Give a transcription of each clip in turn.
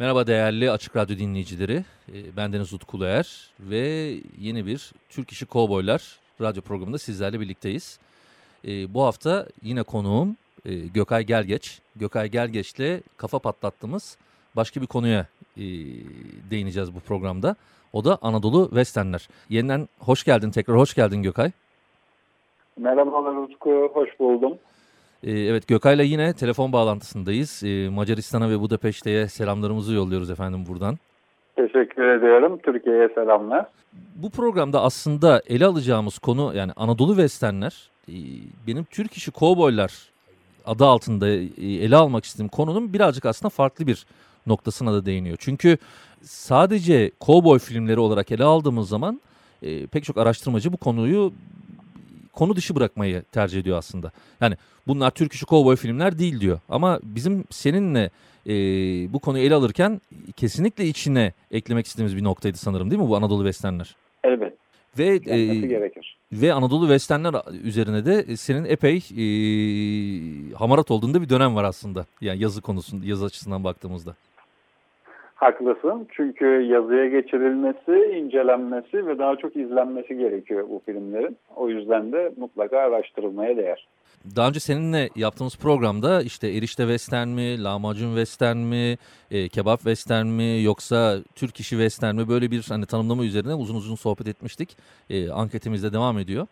Merhaba değerli Açık Radyo dinleyicileri. Ee, Ben Deniz Utku Uluer ve yeni bir Türk İşi Kovboylar radyo programında sizlerle birlikteyiz. Ee, Bu hafta yine konuğum e, Gökay Gergeç. Gökay Gergeç'le kafa patlattığımız başka bir konuya e, değineceğiz bu programda. O da Anadolu Westernler. Yeniden hoş geldin tekrar hoş geldin Gökay. Merhabalar Utku, hoş buldum. Ee, Evet Gökay'la yine telefon bağlantısındayız. Ee, Macaristan'a ve Budapeşte'ye selamlarımızı yolluyoruz efendim buradan. Teşekkür ediyorum. Türkiye'ye selamlar. Bu programda aslında ele alacağımız konu yani Anadolu Westernler e, benim Türk işi kovboylar adı altında e, ele almak istediğim konunun birazcık aslında farklı bir noktasına da değiniyor. Çünkü sadece kovboy filmleri olarak ele aldığımız zaman e, pek çok araştırmacı bu konuyu konu dışı bırakmayı tercih ediyor aslında. Yani bunlar Türk işi kovboy filmler değil diyor. Ama bizim seninle e, bu konuyu ele alırken kesinlikle içine eklemek istediğimiz bir noktaydı sanırım değil mi bu Anadolu Westernler? Elbet, Ve e, gerekir. ve Anadolu Westernler üzerine de senin epey e, hamarat olduğunda bir dönem var aslında. Yani yazı konusunda, yazı açısından baktığımızda. Haklısın çünkü yazıya geçirilmesi, incelenmesi ve daha çok izlenmesi gerekiyor bu filmlerin. O yüzden de mutlaka araştırılmaya değer. Daha önce seninle yaptığımız programda işte erişte western mi, lahmacun western mi, e, kebap western mi yoksa Türk işi western mi böyle bir hani tanımlama üzerine uzun uzun sohbet etmiştik. E, anketimiz de devam ediyor.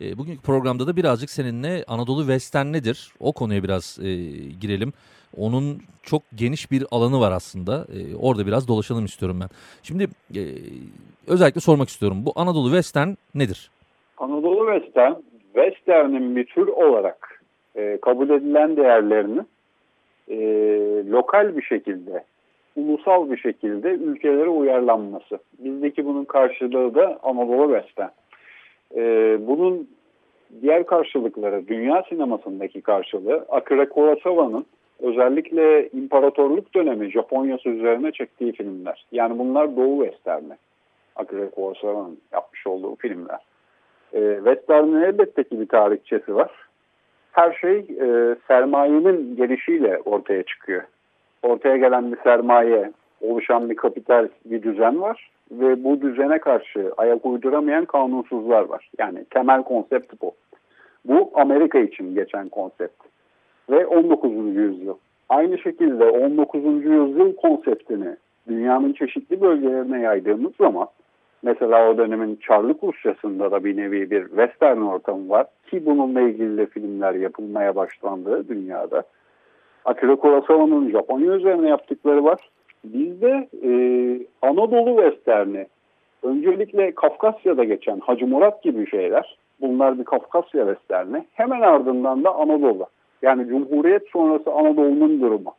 E, bugünkü programda da birazcık seninle Anadolu western nedir? O konuya biraz e, girelim. Onun çok geniş bir alanı var aslında. E, orada biraz dolaşalım istiyorum ben. Şimdi e, özellikle sormak istiyorum. Bu Anadolu western nedir? Anadolu Western, Western'in bir tür olarak e, kabul edilen değerlerini e, lokal bir şekilde, ulusal bir şekilde ülkelere uyarlanması. Bizdeki bunun karşılığı da Anadolu Western. E, bunun diğer karşılıkları, dünya sinemasındaki karşılığı Akira Kurosawa'nın özellikle imparatorluk dönemi Japonya'sı üzerine çektiği filmler. Yani bunlar Doğu Western'i. Akira Kurosawa'nın yapmış olduğu filmler. E, Western'in elbette ki bir tarihçesi var. Her şey e, sermayenin gelişiyle ortaya çıkıyor. Ortaya gelen bir sermaye, oluşan bir kapital bir düzen var ve bu düzene karşı ayak uyduramayan kanunsuzlar var. Yani temel konsept bu. Bu Amerika için geçen konsept ve 19. yüzyıl. Aynı şekilde 19. yüzyıl konseptini dünyanın çeşitli bölgelerine yaydığımız zaman mesela o dönemin Çarlık Rusyası'nda da bir nevi bir western ortamı var ki bununla ilgili de filmler yapılmaya başlandı dünyada. Akira Kurosawa'nın Japonya üzerine yaptıkları var. Bizde e, Anadolu Western'i öncelikle Kafkasya'da geçen Hacı Murat gibi şeyler. Bunlar bir Kafkasya Western'i. Hemen ardından da Anadolu. Yani Cumhuriyet sonrası Anadolu'nun durumu.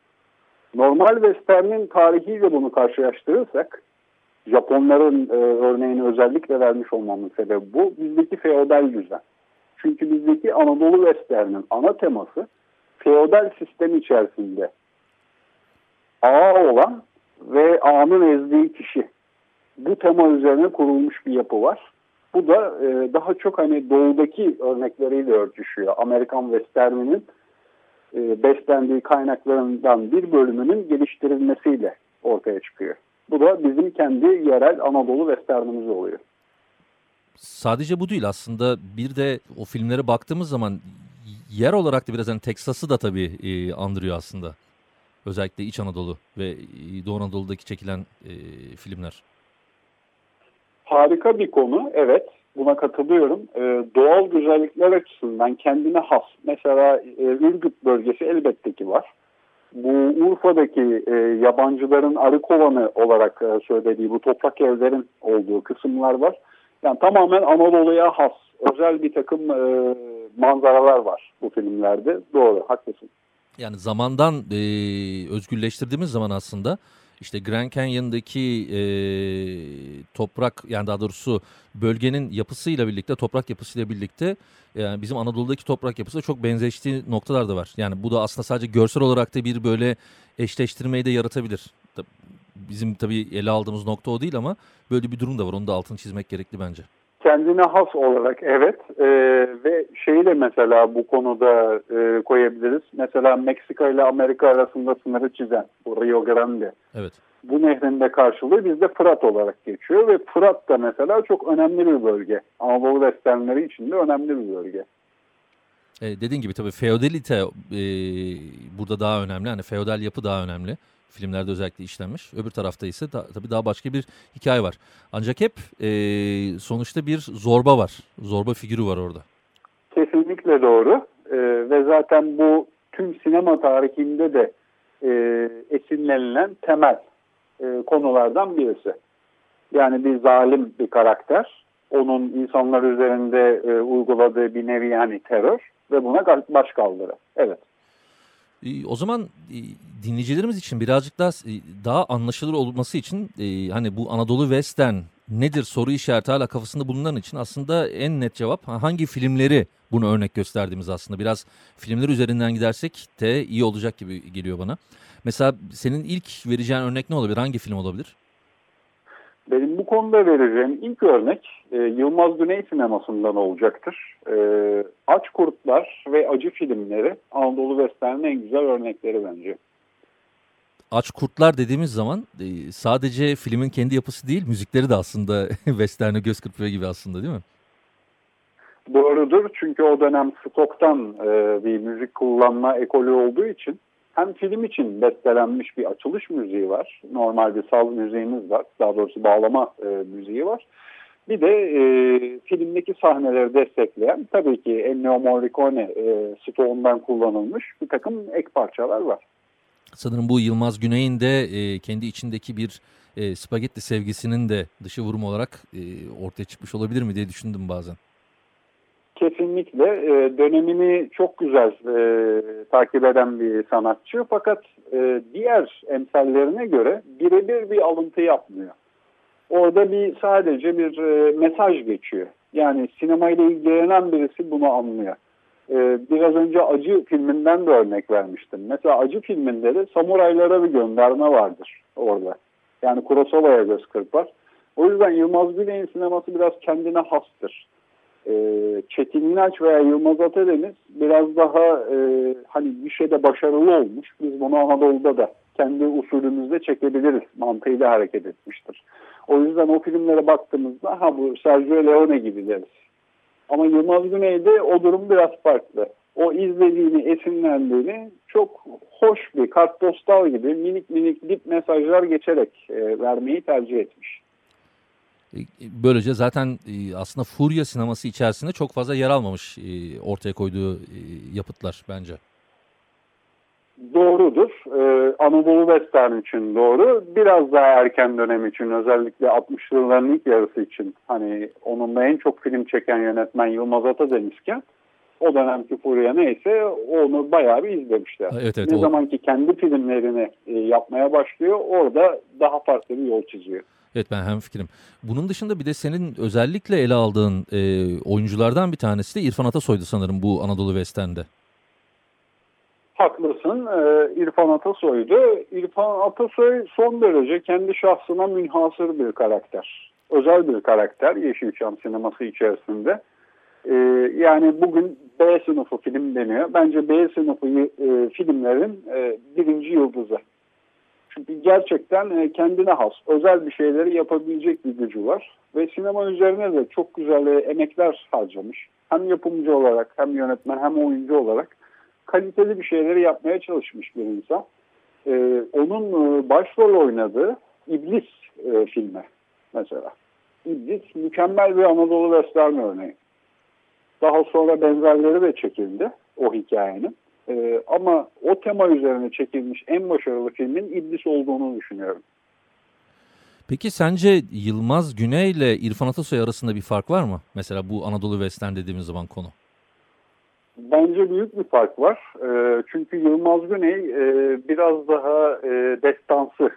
Normal Western'in tarihiyle bunu karşılaştırırsak Japonların e, örneğini özellikle vermiş olmamın sebebi bu. Bizdeki feodal düzen. Çünkü bizdeki Anadolu Western'in ana teması feodal sistem içerisinde ağa olan ve ağanın ezdiği kişi. Bu tema üzerine kurulmuş bir yapı var. Bu da e, daha çok hani doğudaki örnekleriyle örtüşüyor. Amerikan Western'inin e, beslendiği kaynaklarından bir bölümünün geliştirilmesiyle ortaya çıkıyor. Bu da bizim kendi yerel Anadolu Western'imiz oluyor. Sadece bu değil aslında bir de o filmlere baktığımız zaman yer olarak da biraz hani Teksas'ı da tabii e, andırıyor aslında. Özellikle İç Anadolu ve e, Doğu Anadolu'daki çekilen e, filmler. Harika bir konu, evet. Buna katılıyorum. Ee, doğal güzellikler açısından kendine has. Mesela e, Ürgüp bölgesi elbette ki var. Bu Urfa'daki e, yabancıların arı kovanı olarak e, söylediği bu toprak evlerin olduğu kısımlar var. Yani tamamen Anadolu'ya has, özel bir takım e, manzaralar var bu filmlerde. Doğru, haklısın. Yani zamandan e, özgürleştirdiğimiz zaman aslında işte Grand Canyon'daki e, toprak yani daha doğrusu bölgenin yapısıyla birlikte toprak yapısıyla birlikte yani bizim Anadolu'daki toprak yapısı çok benzeştiği noktalar da var. Yani bu da aslında sadece görsel olarak da bir böyle eşleştirmeyi de yaratabilir. Bizim tabii ele aldığımız nokta o değil ama böyle bir durum da var. Onu da altını çizmek gerekli bence. Kendine has olarak evet ee, de mesela bu konuda e, koyabiliriz. Mesela Meksika ile Amerika arasında sınırı çizen bu Rio Grande. Evet. Bu nehrin de karşılığı bizde Fırat olarak geçiyor ve Fırat da mesela çok önemli bir bölge. Anadolu Westernleri için de önemli bir bölge. E, dediğin gibi tabii feodalite e, burada daha önemli. Hani feodal yapı daha önemli. Filmlerde özellikle işlenmiş. Öbür tarafta ise da, tabii daha başka bir hikaye var. Ancak hep e, sonuçta bir zorba var. Zorba figürü var orada. Kesinlikle doğru. E, ve zaten bu tüm sinema tarihinde de e, esinlenilen temel e, konulardan birisi. Yani bir zalim bir karakter. Onun insanlar üzerinde e, uyguladığı bir nevi yani terör ve buna baş kaldırı. Evet. E, o zaman e, dinleyicilerimiz için birazcık daha e, daha anlaşılır olması için hani bu Anadolu Western nedir soru işareti hala kafasında bulunan için aslında en net cevap hangi filmleri bunu örnek gösterdiğimiz aslında. Biraz filmler üzerinden gidersek de iyi olacak gibi geliyor bana. Mesela senin ilk vereceğin örnek ne olabilir? Hangi film olabilir? Benim bu konuda vereceğim ilk örnek e, Yılmaz Güney sinemasından olacaktır. E, Aç Kurtlar ve Acı filmleri Anadolu Western'in en güzel örnekleri bence. Aç Kurtlar dediğimiz zaman e, sadece filmin kendi yapısı değil müzikleri de aslında Western'e göz kırpıyor gibi aslında değil mi? Doğrudur çünkü o dönem stoktan e, bir müzik kullanma ekolü olduğu için hem film için bestelenmiş bir açılış müziği var. Normal bir saz müziğimiz var. Daha doğrusu bağlama e, müziği var. Bir de e, filmdeki sahneleri destekleyen tabii ki Ennio Morricone e, stoğundan kullanılmış bir takım ek parçalar var. Sanırım bu Yılmaz Güney'in de e, kendi içindeki bir e, spagetti sevgisinin de dışı vurum olarak e, ortaya çıkmış olabilir mi diye düşündüm bazen kesinlikle e, dönemini çok güzel e, takip eden bir sanatçı fakat e, diğer emsallerine göre birebir bir alıntı yapmıyor. Orada bir sadece bir e, mesaj geçiyor. Yani sinemayla ilgilenen birisi bunu anlıyor. E, biraz önce Acı filminden de örnek vermiştim. Mesela Acı filminde de samuraylara bir gönderme vardır orada. Yani Kurosawa'ya göz kırpar. O yüzden Yılmaz Güney'in sineması biraz kendine hastır e, Çetin İnaç veya Yılmaz Atadeniz biraz daha e, hani bir şeyde başarılı olmuş. Biz bunu Anadolu'da da kendi usulümüzde çekebiliriz mantığıyla hareket etmiştir. O yüzden o filmlere baktığımızda ha bu Sergio Leone gibi deriz. Ama Yılmaz Güney'de o durum biraz farklı. O izlediğini, esinlendiğini çok hoş bir kartpostal gibi minik minik dip mesajlar geçerek e, vermeyi tercih etmiş. E, böylece zaten e, aslında Furya sineması içerisinde çok fazla yer almamış e, ortaya koyduğu yapıtlar bence. Doğrudur. Ee, Anadolu Western için doğru. Biraz daha erken dönem için özellikle 60'lı yılların ilk yarısı için hani onunla en çok film çeken yönetmen Yılmaz Atadenizken o dönemki Furya neyse onu bayağı bir izlemişler. Evet, evet, ne o... zaman ki kendi filmlerini yapmaya başlıyor orada daha farklı bir yol çiziyor. Evet ben hem fikrim. Bunun dışında bir de senin özellikle ele aldığın e, oyunculardan bir tanesi de İrfan Atasoy'du sanırım bu Anadolu Western'de. Haklısın. Ee, İrfan Atasoy'du. İrfan Atasoy son derece kendi şahsına münhasır bir karakter. Özel bir karakter Yeşilçam sineması içerisinde. Ee, yani bugün B sınıfı film deniyor. Bence B sınıfı e, filmlerin e, birinci yıldızı. Çünkü gerçekten e, kendine has, özel bir şeyleri yapabilecek bir gücü var. Ve sinema üzerine de çok güzel e, emekler harcamış. Hem yapımcı olarak, hem yönetmen, hem oyuncu olarak kaliteli bir şeyleri yapmaya çalışmış bir insan. Ee, onun e, başrol oynadığı İblis e, filmi mesela. İblis mükemmel bir Anadolu Western örneği. Daha sonra benzerleri de çekildi o hikayenin. E, ama o tema üzerine çekilmiş en başarılı filmin İblis olduğunu düşünüyorum. Peki sence Yılmaz Güney ile İrfan Atasoy arasında bir fark var mı? Mesela bu Anadolu Western dediğimiz zaman konu. Bence büyük bir fark var. E, çünkü Yılmaz Güney e, biraz daha e, destansı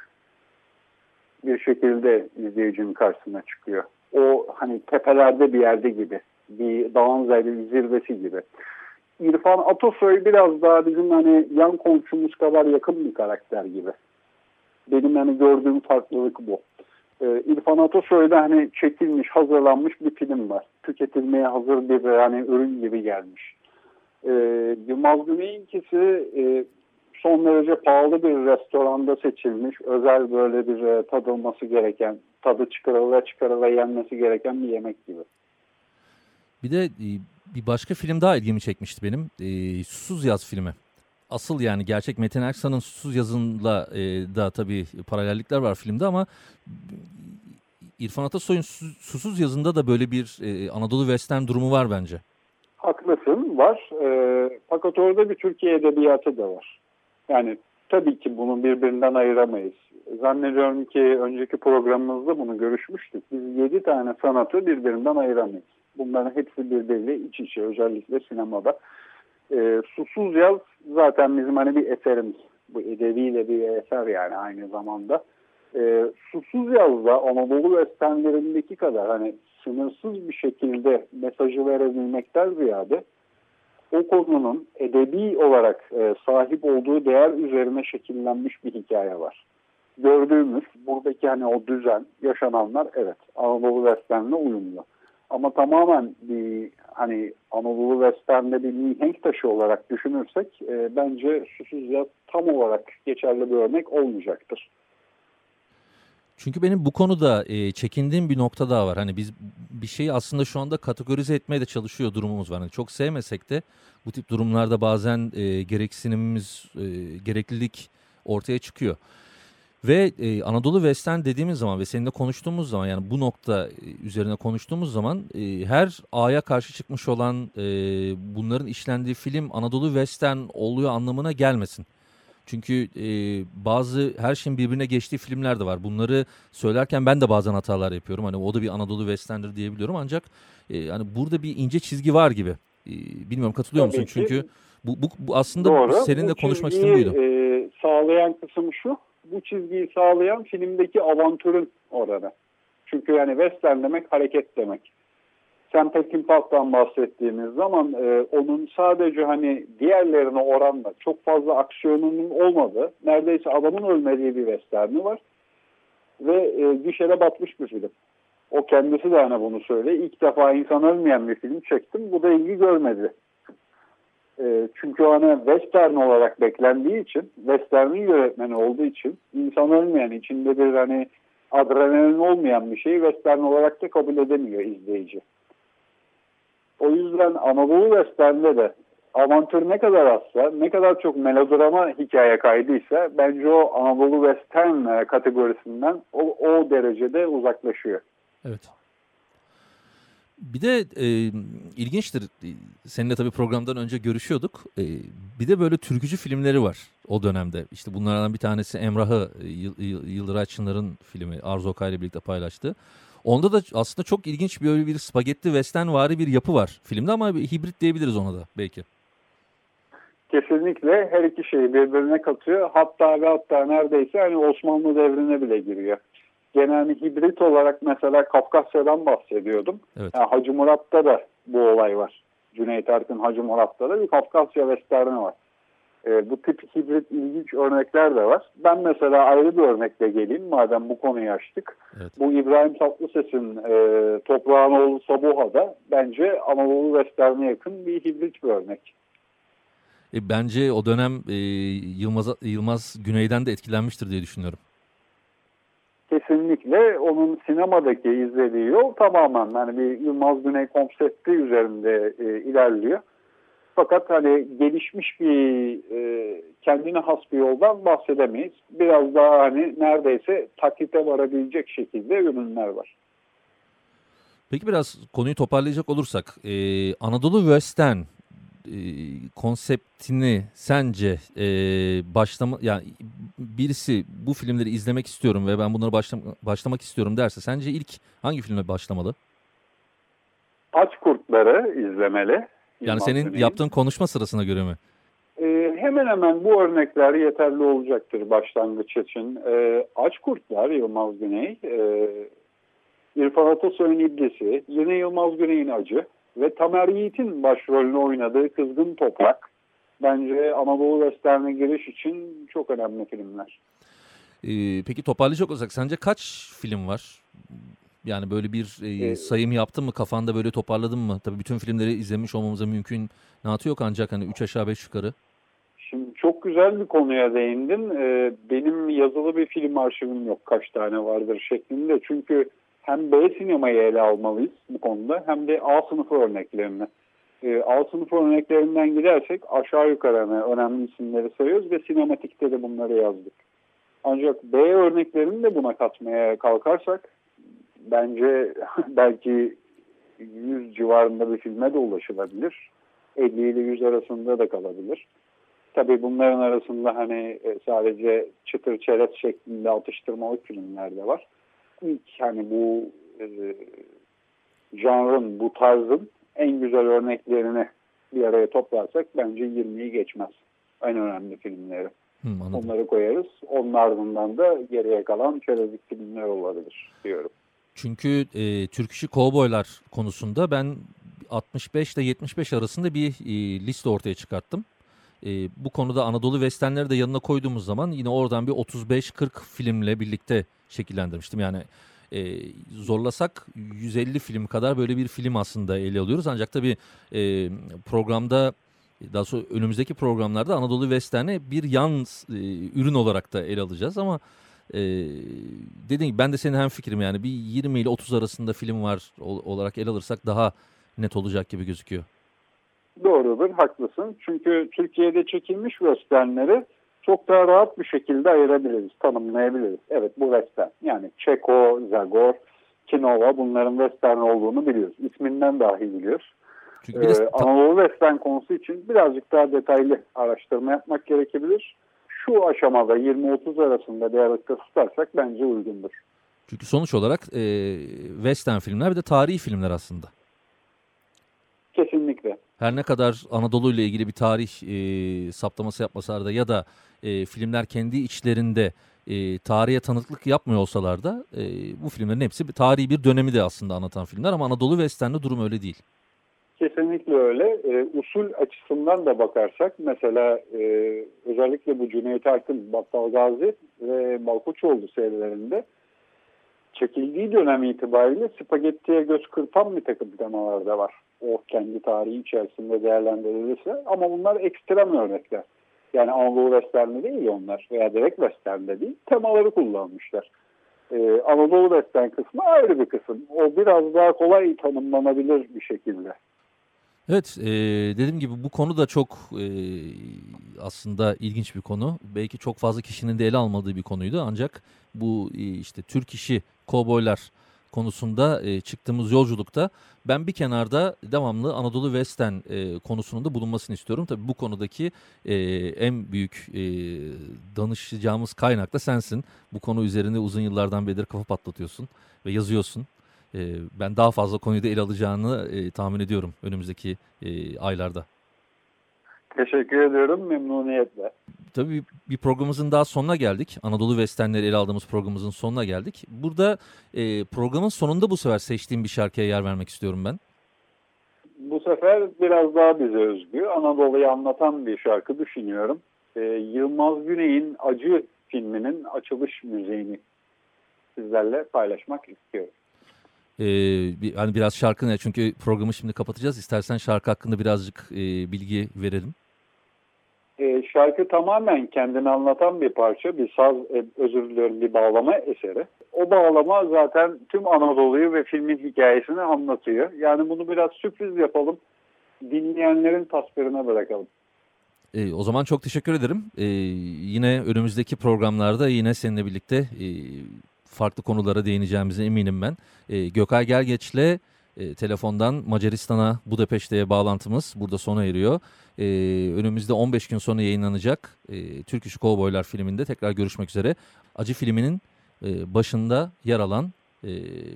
bir şekilde izleyicinin karşısına çıkıyor. O hani tepelerde bir yerde gibi. Bir dağın zirvesi gibi. İrfan Atasoy biraz daha bizim hani yan komşumuz kadar yakın bir karakter gibi. Benim hani gördüğüm farklılık bu. Ee, İrfan Atasoy'da hani çekilmiş, hazırlanmış bir film var. Tüketilmeye hazır bir hani ürün gibi gelmiş. Ee, Yılmaz Güney'inkisi e, son derece pahalı bir restoranda seçilmiş, özel böyle bir e, tadılması gereken, tadı çıkarıla çıkarıla yenmesi gereken bir yemek gibi. Bir de e, bir başka film daha ilgimi çekmişti benim. E, Susuz Yaz filmi. Asıl yani gerçek Metin Erksan'ın Susuz Yazı'nla e, da tabii paralellikler var filmde ama İrfan Atasoy'un Susuz Yazı'nda da böyle bir e, Anadolu Western durumu var bence. Haklısın var. E, fakat orada bir Türkiye Edebiyatı da var. Yani tabii ki bunu birbirinden ayıramayız. Zannediyorum ki önceki programımızda bunu görüşmüştük. Biz yedi tane sanatı birbirinden ayıramayız. Bunların hepsi birbiriyle iç içe özellikle sinemada. E, Susuz Yaz zaten bizim hani bir eserimiz. Bu edebiyle bir eser yani aynı zamanda. E, Susuz Yaz'da Anadolu Westernlerindeki kadar hani sınırsız bir şekilde mesajı verebilmekten ziyade o konunun edebi olarak e, sahip olduğu değer üzerine şekillenmiş bir hikaye var. Gördüğümüz buradaki hani o düzen, yaşananlar evet Anadolu Western'le uyumlu. Ama tamamen bir hani Anadolu Western'de bir mihenk taşı olarak düşünürsek e, bence Susuz Yaz tam olarak geçerli bir örnek olmayacaktır. Çünkü benim bu konuda e, çekindiğim bir nokta daha var. Hani biz bir şeyi aslında şu anda kategorize etmeye de çalışıyor durumumuz var. Yani çok sevmesek de bu tip durumlarda bazen e, gereksinimimiz, e, gereklilik ortaya çıkıyor. Ve e, Anadolu Western dediğimiz zaman ve seninle konuştuğumuz zaman yani bu nokta e, üzerine konuştuğumuz zaman e, her A'ya karşı çıkmış olan e, bunların işlendiği film Anadolu Western oluyor anlamına gelmesin. Çünkü e, bazı her şeyin birbirine geçtiği filmler de var. Bunları söylerken ben de bazen hatalar yapıyorum. Hani o da bir Anadolu Western'dir diyebiliyorum ancak e, hani burada bir ince çizgi var gibi. E, bilmiyorum katılıyor Tabii musun? Ki. Çünkü bu, bu, bu aslında Doğru. seninle bu konuşmak istediğim buydu. E, sağlayan kısım şu. Bu çizgiyi sağlayan filmdeki avantürün orada. Çünkü yani western demek hareket demek. Sam Peckinpah'tan bahsettiğimiz zaman e, onun sadece hani diğerlerine oranla çok fazla aksiyonunun olmadığı, neredeyse adamın ölmediği bir westerni var. Ve e, gişede batmış bir film. O kendisi de hani bunu söyle. İlk defa insan ölmeyen bir film çektim. Bu da ilgi görmedi. E, çünkü hani western olarak beklendiği için, westernin yönetmeni olduğu için insan ölmeyen, içinde bir hani adrenalin olmayan bir şeyi western olarak da kabul edemiyor izleyici. O yüzden Anadolu Western'de de avantür ne kadar azsa, ne kadar çok melodrama hikaye kaydıysa bence o Anadolu Western e, kategorisinden o, o derecede uzaklaşıyor. Evet. Bir de e, ilginçtir. Seninle tabii programdan önce görüşüyorduk. E, bir de böyle türkücü filmleri var o dönemde. İşte bunlardan bir tanesi Emrah'ı Yıldıray Çınar'ın filmi Arzu Okay birlikte paylaştı. Onda da aslında çok ilginç böyle bir spagetti western vari bir yapı var filmde ama bir hibrit diyebiliriz ona da belki. Kesinlikle her iki şeyi birbirine katıyor. Hatta ve hatta neredeyse hani Osmanlı devrine bile giriyor. Genelde hibrit olarak mesela Kafkasya'dan bahsediyordum. Evet. Yani Hacı Murat'ta da bu olay var. Cüneyt Arkın Hacı Murat'ta da bir Kafkasya Westerni var. E, bu tip hibrit ilginç örnekler de var. Ben mesela ayrı bir örnekle geleyim madem bu konuyu açtık. Evet. Bu İbrahim Tatlıses'in e, Toprağın Oğlu Sabuha'da bence Anadolu Western'e yakın bir hibrit bir örnek. E, bence o dönem e, Yılmaz, Yılmaz Güney'den de etkilenmiştir diye düşünüyorum. Kesinlikle onun sinemadaki izlediği yol tamamen yani bir Yılmaz Güney konsepti üzerinde e, ilerliyor. Fakat hani gelişmiş bir e, kendine has bir yoldan bahsedemeyiz. Biraz daha hani neredeyse taklite varabilecek şekilde ürünler var. Peki biraz konuyu toparlayacak olursak e, Anadolu Western e, konseptini sence e, başlama yani birisi bu filmleri izlemek istiyorum ve ben bunları başlam başlamak istiyorum derse sence ilk hangi filme başlamalı? Aç Kurtları izlemeli. Yani senin yaptığın konuşma sırasına göre mi? Ee, hemen hemen bu örnekler yeterli olacaktır başlangıç için. Ee, Aç Kurtlar Yılmaz Güney, e, İrfan Atasoy'un İblisi, yine Yılmaz Güney'in Acı ve Tamer Yiğit'in başrolünü oynadığı Kızgın Toprak bence Anadolu Western'e giriş için çok önemli filmler. Ee, peki toparlayacak olsak sence kaç film var? Yani böyle bir e, Ee, sayım yaptın mı kafanda böyle toparladın mı? Tabii bütün filmleri izlemiş olmamıza mümkün natı yok ancak hani 3 aşağı 5 yukarı. Şimdi çok güzel bir konuya değindin. Ee, benim yazılı bir film arşivim yok kaç tane vardır şeklinde. Çünkü hem B sinemayı ele almalıyız bu konuda hem de A sınıfı örneklerini. Ee, A sınıfı örneklerinden gidersek aşağı yukarı hani önemli isimleri sayıyoruz ve sinematikte de bunları yazdık. Ancak B örneklerini de buna katmaya kalkarsak bence belki 100 civarında bir filme de ulaşılabilir. 50 ile 100 arasında da kalabilir. Tabii bunların arasında hani e, sadece çıtır çerez şeklinde atıştırmalık filmler de var. İlk hani bu e, janrın, bu tarzın en güzel örneklerini bir araya toplarsak bence 20'yi geçmez. En önemli filmleri. Hı, anladım. Onları koyarız. Onun ardından da geriye kalan çerezlik filmler olabilir diyorum. Çünkü e, Türk işi kovboylar konusunda ben 65 ile 75 arasında bir e, liste ortaya çıkarttım. E, bu konuda Anadolu Westernleri de yanına koyduğumuz zaman yine oradan bir 35-40 filmle birlikte şekillendirmiştim. Yani e, zorlasak 150 film kadar böyle bir film aslında ele alıyoruz. Ancak tabii e, programda daha sonra önümüzdeki programlarda Anadolu Western'i bir yan e, ürün olarak da ele alacağız ama e, dediğim gibi ben de senin hem fikrim yani bir 20 ile 30 arasında film var ol- olarak ele alırsak daha net olacak gibi gözüküyor. Doğrudur, haklısın. Çünkü Türkiye'de çekilmiş westernleri çok daha rahat bir şekilde ayırabiliriz, tanımlayabiliriz. Evet bu western. Yani Çeko, Zagor, Kinova bunların western olduğunu biliyoruz. İsminden dahi biliyoruz. Çünkü Ee, Anadolu western konusu için birazcık daha detaylı araştırma yapmak gerekebilir. Şu aşamada 20-30 arasında bir aralıkta tutarsak bence uygundur. çünkü sonuç olarak e, western filmler bir de tarihi filmler aslında. Kesinlikle. Her ne kadar Anadolu ile ilgili bir tarih e, saptaması yapmasalar da ya da e, filmler kendi içlerinde e, tarihe tanıklık yapmıyor olsalar da e, bu filmlerin hepsi bir tarihi bir dönemi de aslında anlatan filmler ama Anadolu Western'de durum öyle değil. Kesinlikle öyle. Ee, usul açısından da bakarsak mesela e, özellikle bu Cüneyt Arkın, Battal Gazi ve Balkoçoğlu serilerinde çekildiği dönem itibariyle spagettiye göz kırpan bir takım temalar da var. O kendi tarihi içerisinde değerlendirilirse ama bunlar ekstrem örnekler. Yani Anadolu Western'de değil onlar veya direkt Western'de değil temaları kullanmışlar. Ee, Anadolu Western kısmı ayrı bir kısım. O biraz daha kolay tanımlanabilir bir şekilde. Evet e, dediğim gibi bu konu da çok e, aslında ilginç bir konu. Belki çok fazla kişinin de ele almadığı bir konuydu ancak bu e, işte Türk işi kovboylar konusunda e, çıktığımız yolculukta ben bir kenarda devamlı Anadolu Western e, konusunun da bulunmasını istiyorum. Tabii bu konudaki e, en büyük e, danışacağımız kaynak da sensin. Bu konu üzerinde uzun yıllardan beridir kafa patlatıyorsun ve yazıyorsun. E, ben daha fazla konuyu da ele alacağını e, tahmin ediyorum önümüzdeki e, aylarda. Teşekkür ediyorum memnuniyetle. Tabii bir programımızın daha sonuna geldik. Anadolu Westernleri ele aldığımız programımızın sonuna geldik. Burada e, programın sonunda bu sefer seçtiğim bir şarkıya yer vermek istiyorum ben. Bu sefer biraz daha bize özgü. Anadolu'yu anlatan bir şarkı düşünüyorum. Ee, Yılmaz Güney'in Acı filminin açılış müziğini sizlerle paylaşmak istiyorum. E, bir, hani biraz şarkı ne? Çünkü programı şimdi kapatacağız. İstersen şarkı hakkında birazcık e, bilgi verelim. Ee, şarkı tamamen kendini anlatan bir parça. Bir saz, e, özür diliyorum bir bağlama eseri. O bağlama zaten tüm Anadolu'yu ve filmin hikayesini anlatıyor. Yani bunu biraz sürpriz yapalım. Dinleyenlerin tasvirine bırakalım. E, o zaman çok teşekkür ederim. E, yine önümüzdeki programlarda yine seninle birlikte e, farklı konulara değineceğimize eminim ben. E, Gökay Gergeç'le e, telefondan Macaristan'a Budapeşte'ye bağlantımız burada sona eriyor. E, önümüzde 15 gün sonra yayınlanacak e, Türk İşi Kovboylar filminde tekrar görüşmek üzere. Acı filminin e, başında yer alan e,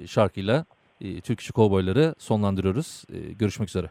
şarkıyla e, Türk İşi Kovboyları sonlandırıyoruz. E, görüşmek üzere.